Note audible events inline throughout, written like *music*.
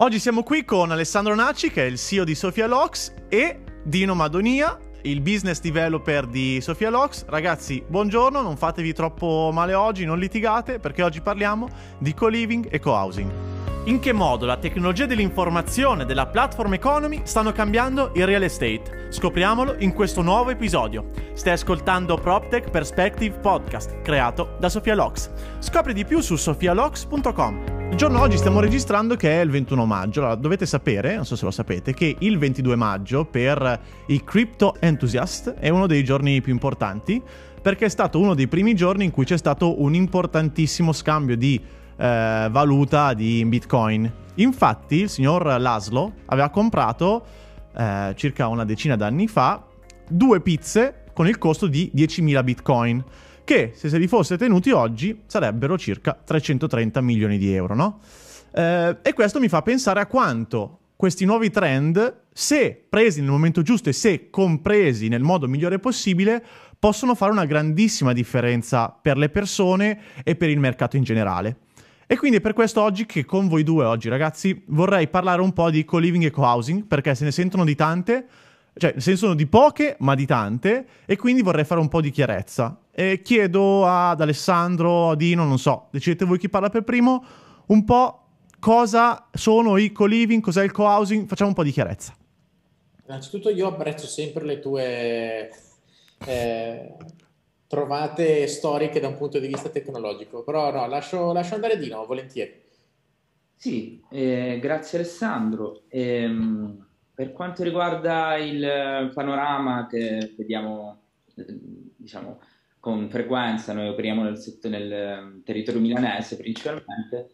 Oggi siamo qui con Alessandro Nacci, che è il CEO di Sofia Lox, e Dino Madonia, il business developer di Sofia Lox. Ragazzi, buongiorno, non fatevi troppo male oggi, non litigate, perché oggi parliamo di co-living e co-housing. In che modo la tecnologia dell'informazione e della platform economy stanno cambiando il real estate? Scopriamolo in questo nuovo episodio. Stai ascoltando PropTech Perspective Podcast, creato da Sofia Lox. Scopri di più su sofialox.com. Il giorno oggi stiamo registrando che è il 21 maggio, allora dovete sapere, non so se lo sapete, che il 22 maggio per i crypto enthusiast è uno dei giorni più importanti perché è stato uno dei primi giorni in cui c'è stato un importantissimo scambio di eh, valuta di Bitcoin. Infatti il signor Laszlo aveva comprato eh, circa una decina d'anni fa due pizze con il costo di 10.000 Bitcoin che se se li fosse tenuti oggi sarebbero circa 330 milioni di euro, no? Eh, e questo mi fa pensare a quanto questi nuovi trend, se presi nel momento giusto e se compresi nel modo migliore possibile, possono fare una grandissima differenza per le persone e per il mercato in generale. E quindi è per questo oggi che con voi due oggi, ragazzi, vorrei parlare un po' di co-living e co-housing, perché se ne sentono di tante, cioè ne sentono di poche, ma di tante, e quindi vorrei fare un po' di chiarezza. E chiedo ad Alessandro, a Dino, non so, decidete voi chi parla per primo, un po' cosa sono i co-living, cos'è il co-housing, facciamo un po' di chiarezza. Innanzitutto io apprezzo sempre le tue eh, trovate storiche da un punto di vista tecnologico, però no, lascio, lascio andare Dino, volentieri. Sì, eh, grazie Alessandro. Ehm, per quanto riguarda il panorama che vediamo, eh, diciamo, con frequenza, noi operiamo nel, nel territorio milanese principalmente,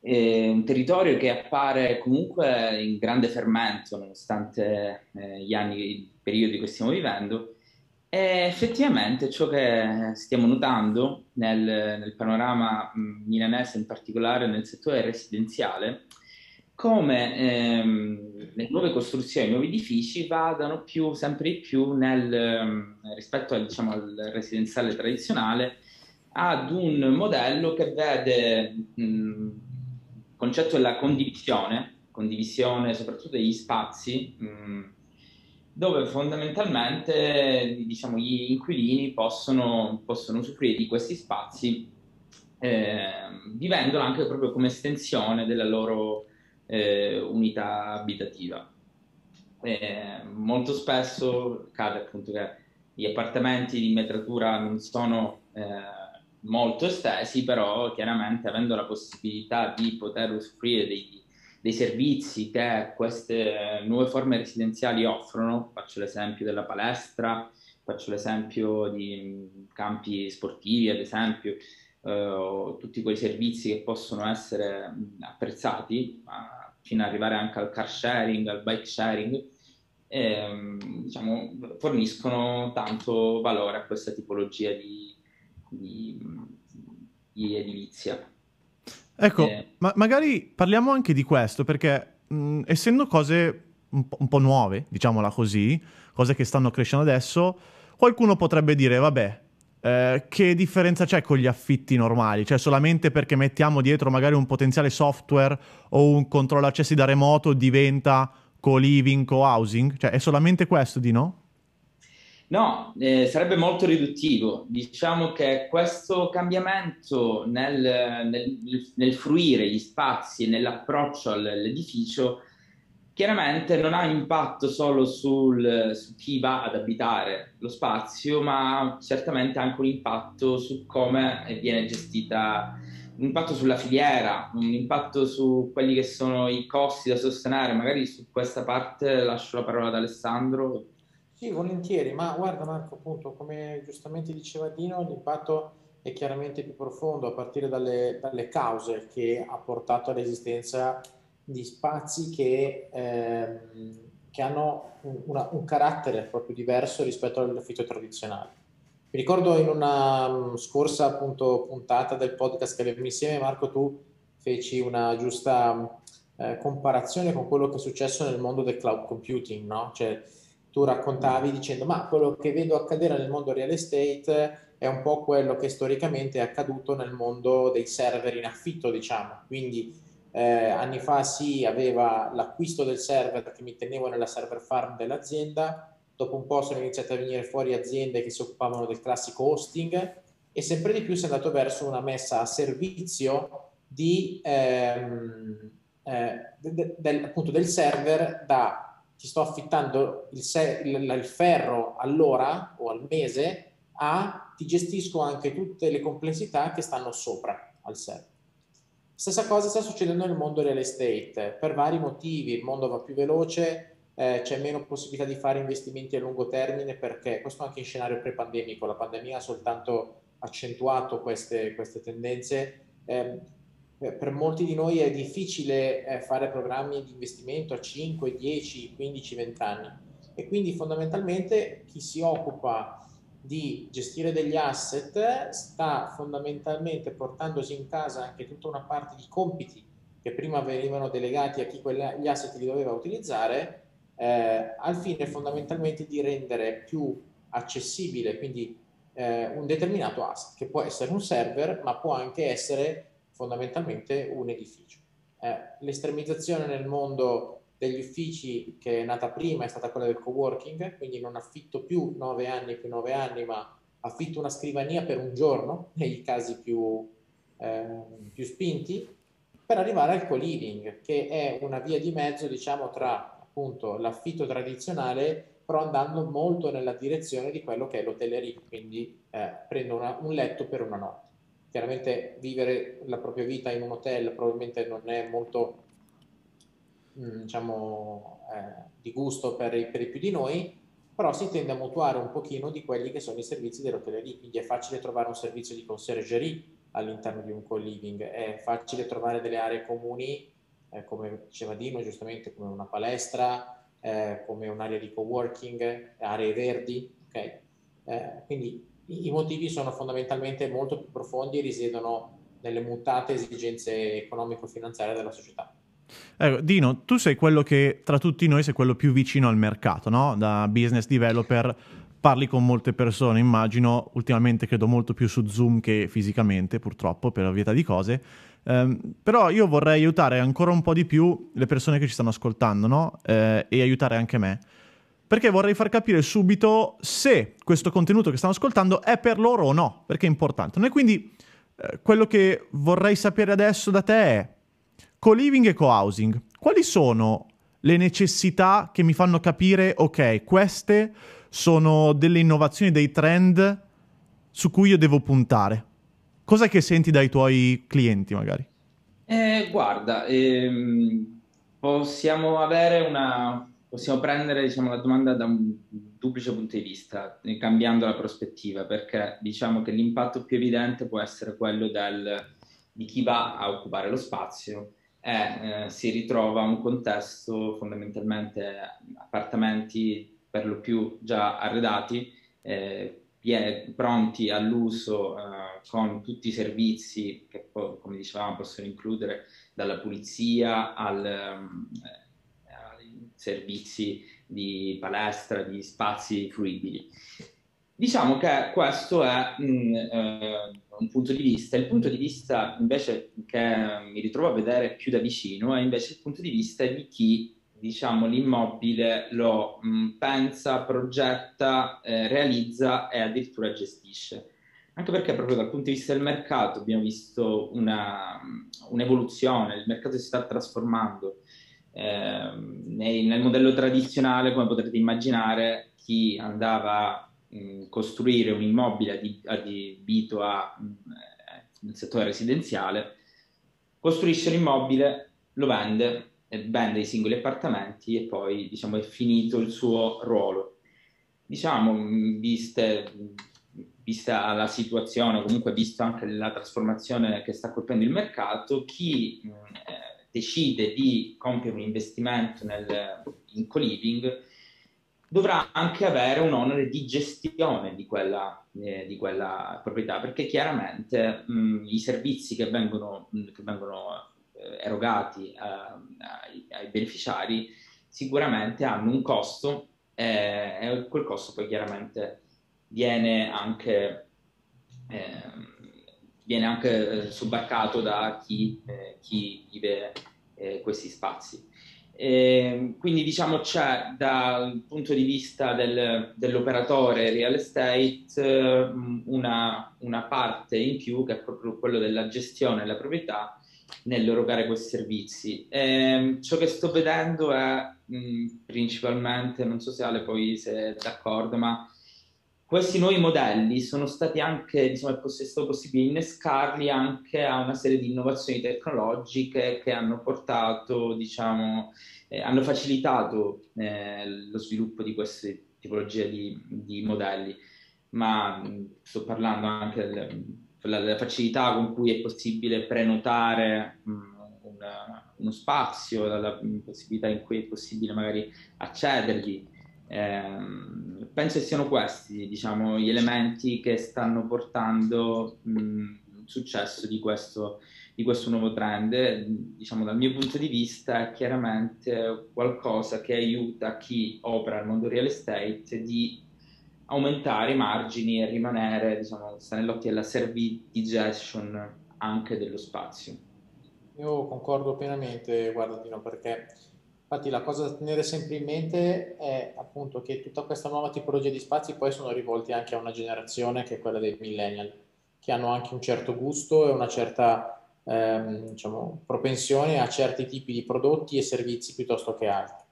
è un territorio che appare comunque in grande fermento nonostante eh, gli anni, i periodi che stiamo vivendo e effettivamente ciò che stiamo notando nel, nel panorama milanese, in particolare nel settore residenziale, come ehm, le nuove costruzioni, i nuovi edifici vadano più, sempre di più nel, ehm, rispetto al, diciamo, al, residenziale tradizionale ad un modello che vede il concetto della condivisione, condivisione soprattutto degli spazi, mh, dove fondamentalmente diciamo, gli inquilini possono, possono usufruire di questi spazi eh, vivendolo anche proprio come estensione della loro eh, unità abitativa. Eh, molto spesso accade appunto che gli appartamenti di metratura non sono eh, molto estesi, però chiaramente avendo la possibilità di poter usufruire dei, dei, servizi che queste nuove forme residenziali offrono, faccio l'esempio della palestra, faccio l'esempio di campi sportivi, ad esempio, eh, tutti quei servizi che possono essere apprezzati, fino ad arrivare anche al car sharing, al bike sharing, ehm, diciamo, forniscono tanto valore a questa tipologia di, di, di edilizia. Ecco, eh, ma magari parliamo anche di questo, perché mh, essendo cose un po', un po' nuove, diciamola così, cose che stanno crescendo adesso, qualcuno potrebbe dire, vabbè, eh, che differenza c'è con gli affitti normali? Cioè solamente perché mettiamo dietro magari un potenziale software o un controllo accessi da remoto diventa co-living, co-housing? Cioè è solamente questo di no? No, eh, sarebbe molto riduttivo. Diciamo che questo cambiamento nel, nel, nel fruire gli spazi e nell'approccio all'edificio chiaramente non ha impatto solo sul, su chi va ad abitare lo spazio, ma certamente anche un impatto su come viene gestita, un impatto sulla filiera, un impatto su quelli che sono i costi da sostenere. Magari su questa parte lascio la parola ad Alessandro. Sì, volentieri, ma guarda Marco, appunto, come giustamente diceva Dino, l'impatto è chiaramente più profondo a partire dalle, dalle cause che ha portato all'esistenza di spazi che, ehm, che hanno un, una, un, carattere proprio diverso rispetto all'affitto tradizionale. Mi ricordo in una um, scorsa appunto, puntata del podcast che avevamo insieme, Marco, tu feci una giusta eh, comparazione con quello che è successo nel mondo del cloud computing, no? Cioè, tu raccontavi dicendo ma quello che vedo accadere nel mondo real estate è un po' quello che storicamente è accaduto nel mondo dei server in affitto, diciamo. Quindi eh, anni fa si aveva l'acquisto del server che mi tenevo nella server farm dell'azienda, dopo un po' sono iniziate a venire fuori aziende che si occupavano del classico hosting e sempre di più si è andato verso una messa a servizio di, ehm, eh, de, de, appunto del server da ti sto affittando il, se- il, il ferro all'ora o al mese a ti gestisco anche tutte le complessità che stanno sopra al server. Stessa cosa sta succedendo nel mondo real estate, per vari motivi, il mondo va più veloce, eh, c'è meno possibilità di fare investimenti a lungo termine perché questo anche in scenario pre-pandemico, la pandemia ha soltanto accentuato queste, queste tendenze. Eh, per molti di noi è difficile eh, fare programmi di investimento a 5, 10, 15, 20 anni. E quindi fondamentalmente chi si occupa di gestire degli asset sta fondamentalmente portandosi in casa anche tutta una parte di compiti che prima venivano delegati a chi quegli asset li doveva utilizzare eh, al fine fondamentalmente di rendere più accessibile quindi eh, un determinato asset che può essere un server ma può anche essere fondamentalmente un edificio. Eh, l'estremizzazione nel mondo degli uffici che è nata prima è stata quella del coworking, quindi non affitto più nove anni più nove anni, ma affitto una scrivania per un giorno, *laughs* nei casi più, eh, più spinti, per arrivare al co-living, che è una via di mezzo, diciamo, tra appunto l'affitto tradizionale, però andando molto nella direzione di quello che è l'hotellerie, quindi eh, prendo una, un letto per una notte. Chiaramente vivere la propria vita in un hotel probabilmente non è molto Mm, diciamo, eh, di gusto per i, per i, più di noi, però si tende a mutuare un pochino di quelli che sono i servizi dell'hotellerie, quindi è facile trovare un servizio di conciergerie all'interno di un co-living, è facile trovare delle aree comuni, eh, come diceva Dino giustamente, come una palestra, eh, come un'area di co-working, aree verdi, ok? Eh, quindi i, motivi sono fondamentalmente molto più profondi e risiedono nelle mutate esigenze economico-finanziarie della società. Ecco, Dino, tu sei quello che tra tutti noi sei quello più vicino al mercato, no? Da business developer parli con molte persone, immagino, ultimamente credo molto più su Zoom che fisicamente, purtroppo, per ovvietà di cose. Um, però io vorrei aiutare ancora un po' di più le persone che ci stanno ascoltando, no? Eh, e aiutare anche me. Perché vorrei far capire subito se questo contenuto che stanno ascoltando è per loro o no, perché è importante. E quindi eh, quello che vorrei sapere adesso da te è Co-living e co-housing, quali sono le necessità che mi fanno capire, ok, queste sono delle innovazioni, dei trend su cui io devo puntare? Cosa che senti dai tuoi clienti magari? Eh, guarda, ehm, possiamo avere una... possiamo prendere diciamo, la domanda da un duplice punto di vista, cambiando la prospettiva, perché diciamo che l'impatto più evidente può essere quello del, di chi va a occupare lo spazio e eh, si ritrova un contesto fondamentalmente appartamenti per lo più già arredati, eh, pronti all'uso eh, con tutti i servizi che come dicevamo possono includere dalla pulizia al, ai servizi di palestra, di spazi fruibili. Diciamo che questo è mh, mm, eh, un punto di vista. Il punto di vista invece che mi ritrovo a vedere più da vicino è invece il punto di vista di chi diciamo, l'immobile lo mh, mm, pensa, progetta, eh, realizza e addirittura gestisce. Anche perché proprio dal punto di vista del mercato abbiamo visto una, un'evoluzione, il mercato si sta trasformando. Eh, nei, nel modello tradizionale, come potrete immaginare, chi andava costruire un immobile adibito a, eh, nel settore residenziale, costruisce l'immobile, lo vende, vende i singoli appartamenti e poi diciamo, è finito il suo ruolo. Diciamo, viste, vista la situazione, comunque vista anche la trasformazione che sta colpendo il mercato, chi eh, decide di compiere un investimento nel, in co-living dovrà anche avere un onere di gestione di quella, eh, di quella proprietà, perché chiaramente mh, i servizi che vengono, che vengono eh, erogati eh, ai, ai, beneficiari sicuramente hanno un costo e quel costo poi chiaramente viene anche, ehm, viene anche subarcato da chi, chi vive questi spazi. Eh, quindi diciamo c'è dal punto di vista del, dell'operatore real estate eh, una, una, parte in più che è proprio quello della gestione della proprietà nell'erogare questi servizi. Eh, ciò che sto vedendo è mh, principalmente, non so se Ale poi sei d'accordo, ma questi nuovi modelli sono stati anche, diciamo, è stato possibile innescarli anche a una serie di innovazioni tecnologiche che hanno portato, diciamo, eh, hanno facilitato eh, lo sviluppo di queste tipologie di, di modelli, ma mh, sto parlando anche del, della facilità con cui è possibile prenotare mh, una, uno spazio, dalla possibilità in cui è possibile magari accedergli eh, penso che siano questi diciamo, gli elementi che stanno portando il successo di questo, di questo nuovo trend. Diciamo, dal mio punto di vista è chiaramente qualcosa che aiuta chi opera nel mondo real estate di aumentare i margini e rimanere, diciamo, sta nell'occhio della servitization anche dello spazio. Io concordo pienamente, guarda Dino, perché Infatti la cosa da tenere sempre in mente è appunto che tutta questa nuova tipologia di spazi poi sono rivolti anche a una generazione che è quella dei millennial, che hanno anche un certo gusto e una certa ehm, diciamo, propensione a certi tipi di prodotti e servizi piuttosto che altri.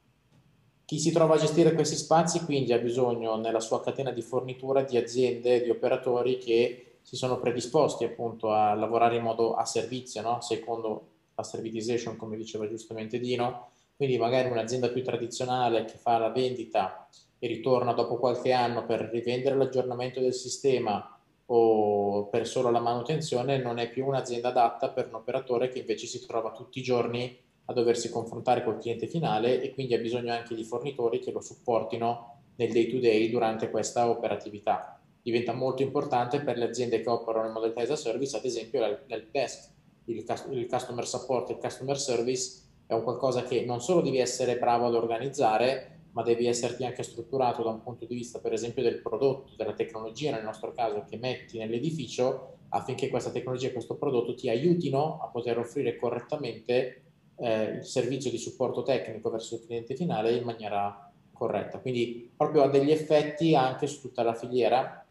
Chi si trova a gestire questi spazi quindi ha bisogno nella sua catena di fornitura di aziende, di operatori che si sono predisposti appunto a lavorare in modo a servizio, no? secondo la servitization come diceva giustamente Dino, quindi magari un'azienda più tradizionale che fa la vendita e ritorna dopo qualche anno per rivendere l'aggiornamento del sistema o per solo la manutenzione non è più un'azienda adatta per un operatore che invece si trova tutti i giorni a doversi confrontare col cliente finale e quindi ha bisogno anche di fornitori che lo supportino nel day to day durante questa operatività. Diventa molto importante per le aziende che operano in modalità as a service, ad esempio l'help desk, il, il customer support, il customer service è un qualcosa che non solo devi essere bravo ad organizzare, ma devi esserti anche strutturato da un punto di vista, per esempio, del prodotto, della tecnologia, nel nostro caso, che metti nell'edificio, affinché questa tecnologia e questo prodotto ti aiutino a poter offrire correttamente eh, il servizio di supporto tecnico verso il cliente finale in maniera corretta. Quindi proprio ha degli effetti anche su tutta la filiera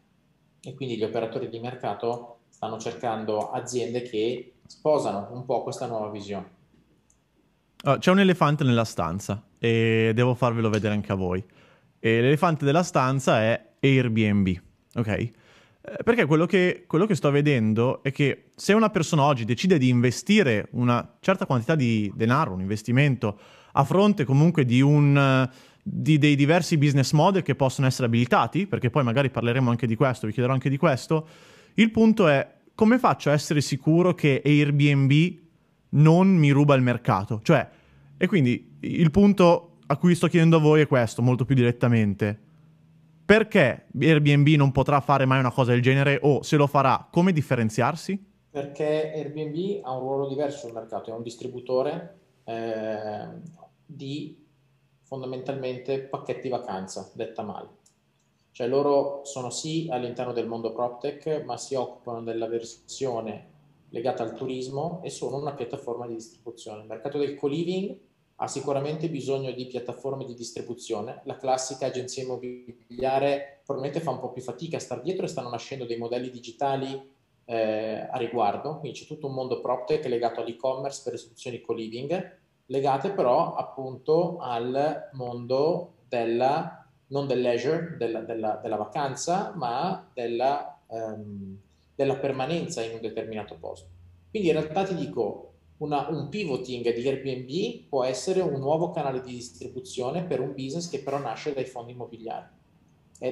e quindi gli operatori di mercato stanno cercando aziende che sposano un po' questa nuova visione. Uh, c'è un elefante nella stanza e devo farvelo vedere anche a voi. E l'elefante della stanza è Airbnb, ok? Eh, perché quello che, quello che, sto vedendo è che se una persona oggi decide di investire una certa quantità di denaro, un investimento, a fronte comunque di, un, di dei diversi business model che possono essere abilitati, perché poi magari parleremo anche di questo, vi chiederò anche di questo, il punto è come faccio a essere sicuro che Airbnb non mi ruba il mercato. Cioè, e quindi il punto a cui sto chiedendo a voi è questo, molto più direttamente. Perché Airbnb non potrà fare mai una cosa del genere o se lo farà, come differenziarsi? Perché Airbnb ha un ruolo diverso sul mercato, è un distributore eh, di fondamentalmente pacchetti vacanza, detta male. Cioè loro sono sì all'interno del mondo PropTech, ma si occupano della versione legata al turismo e sono una piattaforma di distribuzione. Il mercato del co-living ha sicuramente bisogno di piattaforme di distribuzione. La classica agenzia immobiliare probabilmente fa un po' più fatica a star dietro e stanno nascendo dei modelli digitali eh, a riguardo. Quindi c'è tutto un mondo PropTech legato all'e-commerce per le soluzioni co-living, legate però appunto al mondo della, non del leisure, della, della, della vacanza, ma della... Um, della permanenza in un determinato posto. Quindi in realtà ti dico, una, un pivoting di Airbnb può essere un nuovo canale di distribuzione per un business che però nasce dai fondi immobiliari.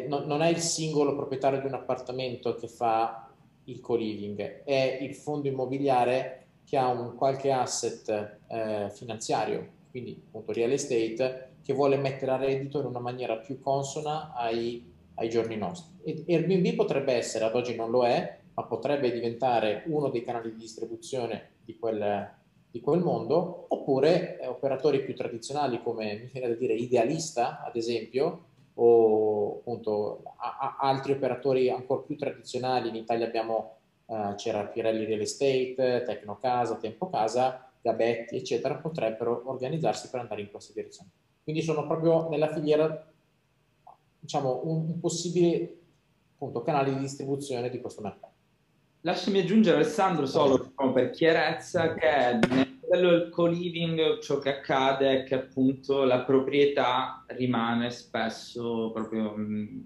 No, non è il singolo proprietario di un appartamento che fa il co-living, è il fondo immobiliare che ha un qualche asset eh, finanziario, quindi appunto real estate, che vuole mettere a reddito in una maniera più consona ai, ai giorni nostri. E Airbnb potrebbe essere, ad oggi non lo è, ma potrebbe diventare uno dei canali di distribuzione di quel, di quel mondo, oppure eh, operatori più tradizionali come *laughs* mi viene da dire idealista, ad esempio, o appunto a, a altri operatori ancora più tradizionali. In Italia abbiamo uh, c'era Pirelli Real Estate, Tecnocasa, Tempo Casa, Gabetti, eccetera, potrebbero organizzarsi per andare in questa direzione. Quindi sono proprio nella filiera, diciamo, un, un possibile appunto, canale di distribuzione di questo mercato. Lasciami aggiungere Alessandro solo per chiarezza che nel modello del co-living ciò che accade è che appunto la proprietà rimane spesso proprio mh, mm,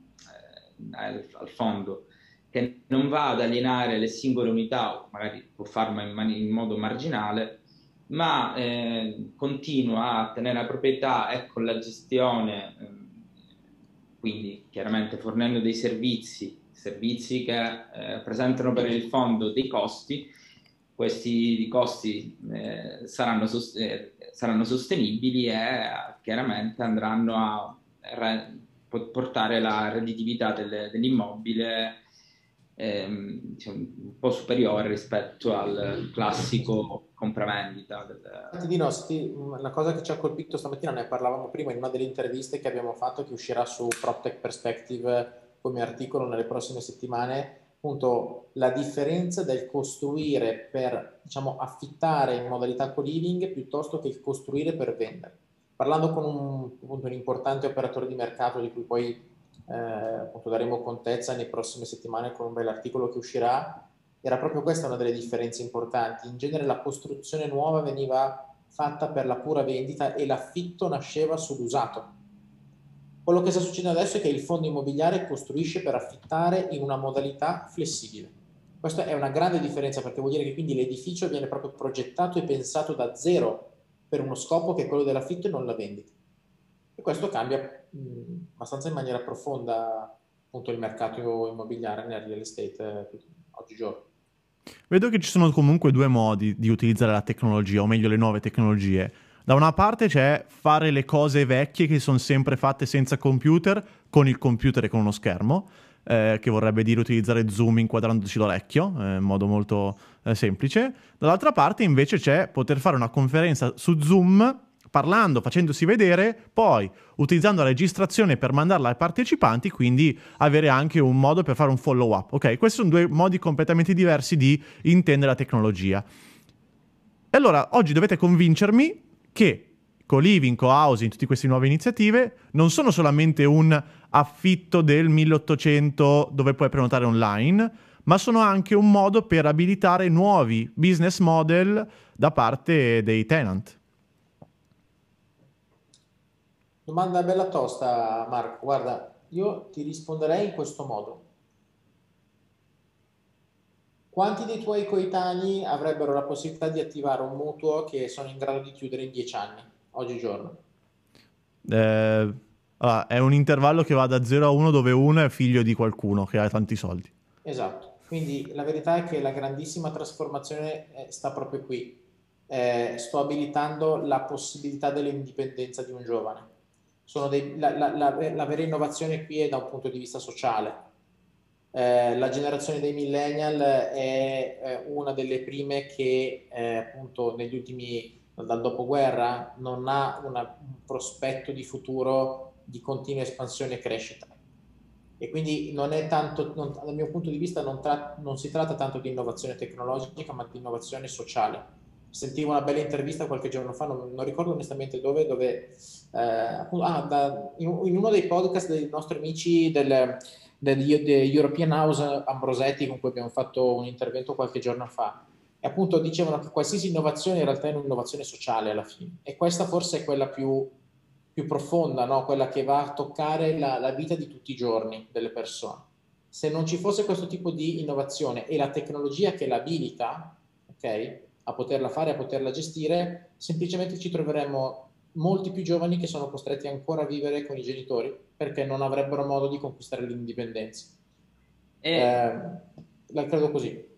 eh, al, al, fondo, che non va ad alienare le singole unità, magari può farlo in, in modo marginale, ma eh, continua a tenere la proprietà e con la gestione, eh, quindi chiaramente fornendo dei servizi servizi che eh, presentano per il fondo dei costi, questi costi eh, saranno, sost- eh, saranno, sostenibili e chiaramente andranno a re- portare la redditività del, dell'immobile ehm, diciamo, un po' superiore rispetto al classico compravendita. Del... Dino, sì, una cosa che ci ha colpito stamattina, ne parlavamo prima in una delle interviste che abbiamo fatto che uscirà su PropTech Perspective come articolo nelle prossime settimane, appunto la differenza del costruire per diciamo, affittare in modalità co-living piuttosto che il costruire per vendere. Parlando con un, appunto, un importante operatore di mercato di cui poi eh, appunto, daremo contezza nelle prossime settimane con un bel articolo che uscirà, era proprio questa una delle differenze importanti. In genere la costruzione nuova veniva fatta per la pura vendita e l'affitto nasceva sull'usato quello che sta succedendo adesso è che il fondo immobiliare costruisce per affittare in una modalità flessibile. Questa è una grande differenza perché vuol dire che quindi l'edificio viene proprio progettato e pensato da zero per uno scopo che è quello dell'affitto e non la vendita. E questo cambia mh, abbastanza in maniera profonda appunto il mercato immobiliare nel real estate eh, oggigiorno. Vedo che ci sono comunque due modi di utilizzare la tecnologia, o meglio le nuove tecnologie da una parte c'è fare le cose vecchie che sono sempre fatte senza computer, con il computer e con uno schermo, eh, che vorrebbe dire utilizzare Zoom inquadrandoci l'orecchio, eh, in modo molto eh, semplice. Dall'altra parte invece c'è poter fare una conferenza su Zoom parlando, facendosi vedere, poi utilizzando la registrazione per mandarla ai partecipanti, quindi avere anche un modo per fare un follow up. Ok, questi sono due modi completamente diversi di intendere la tecnologia. E allora oggi dovete convincermi che co-living, co-housing, tutte queste nuove iniziative non sono solamente un affitto del 1800 dove puoi prenotare online, ma sono anche un modo per abilitare nuovi business model da parte dei tenant. Domanda bella tosta, Marco. Guarda, io ti risponderei in questo modo. Quanti dei tuoi coetanei avrebbero la possibilità di attivare un mutuo che sono in grado di chiudere in 10 anni, oggigiorno? Eh, allora, è un intervallo che va da 0 a 1 dove uno è figlio di qualcuno che ha tanti soldi. Esatto, quindi la verità è che la grandissima trasformazione eh, sta proprio qui. Eh, sto abilitando la possibilità dell'indipendenza di un giovane. Dei, la, la, la, la vera innovazione qui è da un punto di vista sociale eh, la generazione dei millennial è eh, una delle prime che eh, appunto negli ultimi dal dopoguerra non ha una, un prospetto di futuro di continua espansione e crescita. E quindi non è tanto non, dal mio punto di vista non, tra, non, si tratta tanto di innovazione tecnologica ma di innovazione sociale sentivo una bella intervista qualche giorno fa non, non ricordo onestamente dove dove eh, ah, da, in, in, uno dei podcast dei nostri amici del del, European House Ambrosetti con cui abbiamo fatto un intervento qualche giorno fa e appunto dicevano che qualsiasi innovazione in realtà è un'innovazione sociale alla fine e questa forse è quella più, più profonda, no? quella che va a toccare la, la vita di tutti i giorni delle persone. Se non ci fosse questo tipo di innovazione e la tecnologia che l'abilita okay, a poterla fare, a poterla gestire, semplicemente ci troveremmo molti più giovani che sono costretti ancora a vivere con i genitori perché non avrebbero modo di conquistare l'indipendenza. E... Eh, la credo così.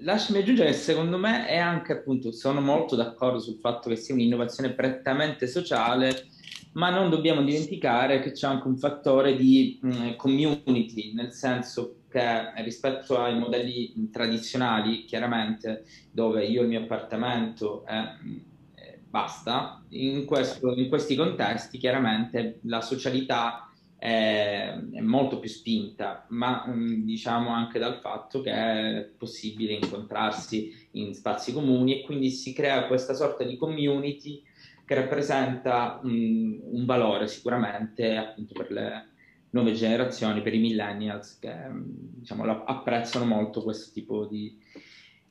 Lasciami aggiungere che secondo me è anche appunto, sono molto d'accordo sul fatto che sia un'innovazione prettamente sociale, ma non dobbiamo dimenticare che c'è anche un fattore di mh, mm, community, nel senso che rispetto ai modelli tradizionali, chiaramente, dove io il mio appartamento è basta. In, questo, in, questi contesti chiaramente la socialità è, molto più spinta, ma mm, diciamo anche dal fatto che è possibile incontrarsi in spazi comuni e quindi si crea questa sorta di community che rappresenta um, un valore sicuramente appunto per le nuove generazioni, per i millennials che diciamo, apprezzano molto questo tipo di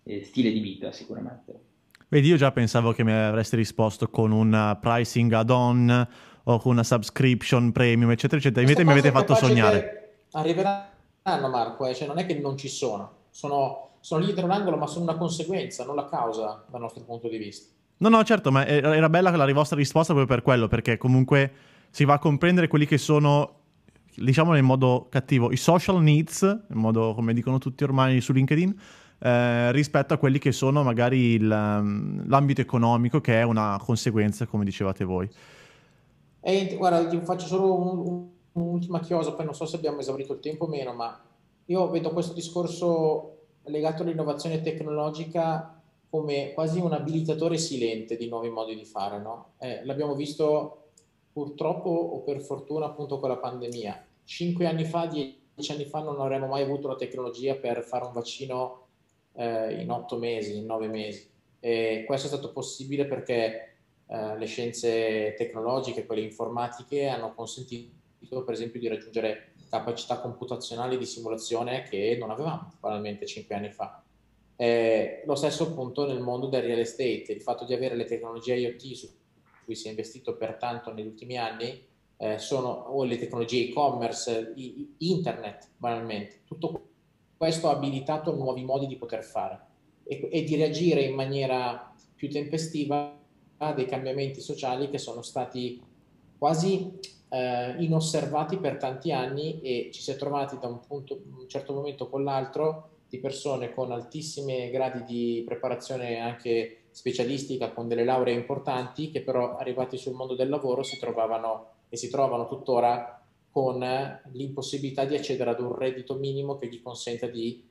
eh, stile di vita sicuramente. Vedi, io già pensavo che mi avresti risposto con un pricing add-on o con una subscription premium, eccetera, eccetera. Invece mi avete fatto sognare. Arriveranno, Marco, eh? cioè non è che non ci sono, sono, sono lì dietro un angolo, ma sono una conseguenza, non la causa dal nostro punto di vista. No, no, certo, ma era bella la vostra risposta proprio per quello, perché comunque si va a comprendere quelli che sono, diciamo nel modo cattivo, i social needs, in modo come dicono tutti ormai su LinkedIn, eh, rispetto a quelli che sono magari il, l'ambito economico, che è una conseguenza, come dicevate voi. E guarda, ti faccio solo un, un'ultima chiosa, poi non so se abbiamo esaurito il tempo o meno, ma io vedo questo discorso legato all'innovazione tecnologica come quasi un abilitatore silente di nuovi modi di fare, no? eh, l'abbiamo visto purtroppo o per fortuna appunto con la pandemia. Cinque anni fa, dieci anni fa non avremmo mai avuto la tecnologia per fare un vaccino eh, in otto mesi, in nove mesi. E questo è stato possibile perché eh, le scienze tecnologiche, quelle informatiche, hanno consentito per esempio di raggiungere capacità computazionali di simulazione che non avevamo banalmente cinque anni fa. Eh, lo stesso appunto nel mondo del real estate, il fatto di avere le tecnologie IoT cui si è investito per tanto negli ultimi anni, eh, sono, o le tecnologie e-commerce, internet banalmente, tutto questo ha abilitato nuovi modi di poter fare e, e di reagire in maniera più tempestiva a dei cambiamenti sociali che sono stati quasi eh, inosservati per tanti anni e ci si è trovati da un, punto, un certo momento con l'altro di persone con altissimi gradi di preparazione anche specialistica, con delle lauree importanti, che però arrivati sul mondo del lavoro si trovavano e si trovano tuttora con l'impossibilità di accedere ad un reddito minimo che gli consenta di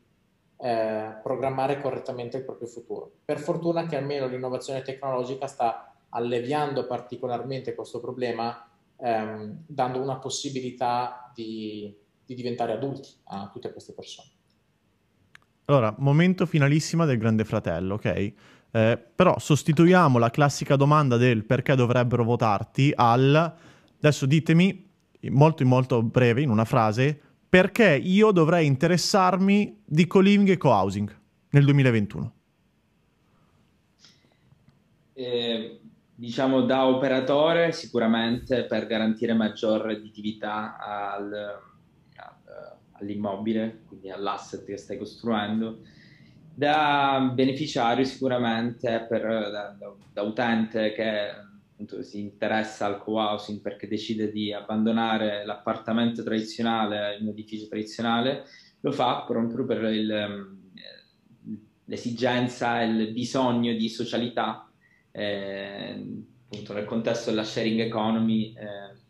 eh, programmare correttamente il proprio futuro. Per fortuna che almeno l'innovazione tecnologica sta alleviando particolarmente questo problema, ehm, dando una possibilità di, di diventare adulti a tutte queste persone. Allora, momento finalissima del Grande Fratello, ok? Eh, però sostituiamo la classica domanda del perché dovrebbero votarti al adesso ditemi molto molto breve in una frase perché io dovrei interessarmi di co-living e co-housing nel 2021? Eh, diciamo da operatore sicuramente per garantire maggior redditività al, al, all'immobile, quindi all'asset che stai costruendo. Da beneficiario sicuramente per, da, da, da utente che appunto, si interessa al co-housing perché decide di abbandonare l'appartamento tradizionale un edificio tradizionale, lo fa proprio per il, ehm, l'esigenza e il bisogno di socialità, eh, appunto nel contesto della sharing economy, eh,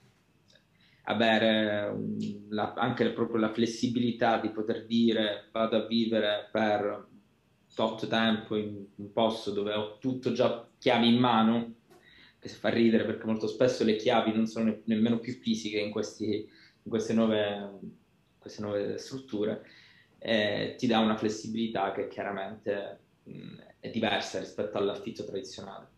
avere la, anche proprio la flessibilità di poter dire vado a vivere per tot tempo in un posto dove ho tutto già chiavi in mano che fa ridere perché molto spesso le chiavi non sono ne- nemmeno più fisiche in, questi, in queste, nuove, queste, nuove, strutture, eh, ti dà una flessibilità che chiaramente mh, è diversa rispetto all'affitto tradizionale.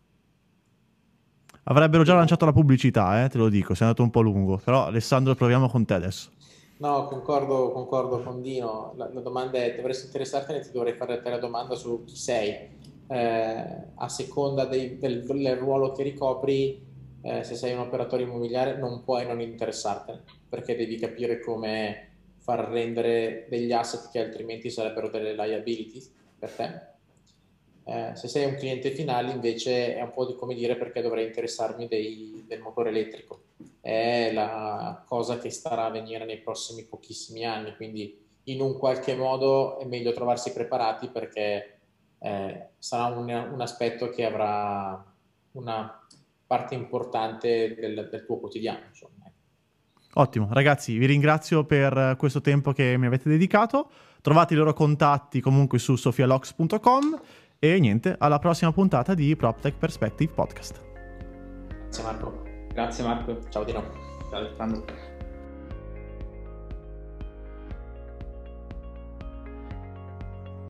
Avrebbero già lanciato la pubblicità, eh, te lo dico, sei andato un po' lungo, però Alessandro proviamo con te adesso. No, concordo, concordo con Dino, la, la domanda è, dovresti interessartene, ti dovrei fare te la domanda su chi sei, eh, a seconda dei, del, del, ruolo che ricopri, eh, se sei un operatore immobiliare non puoi non interessartene, perché devi capire come far rendere degli asset che altrimenti sarebbero delle liabilities per te. Eh, se sei un cliente finale invece è un po' di come dire perché dovrei interessarmi dei, del motore elettrico. È la cosa che starà a venire nei prossimi pochissimi anni, quindi in un qualche modo è meglio trovarsi preparati perché eh, sarà un, un, aspetto che avrà una parte importante del, del tuo quotidiano. Insomma. Ottimo, ragazzi, vi ringrazio per questo tempo che mi avete dedicato. Trovate i loro contatti comunque su sofialox.com e niente, alla prossima puntata di PropTech Perspective Podcast. Grazie Marco. Grazie Marco. Ciao di no. Ciao Alessandro.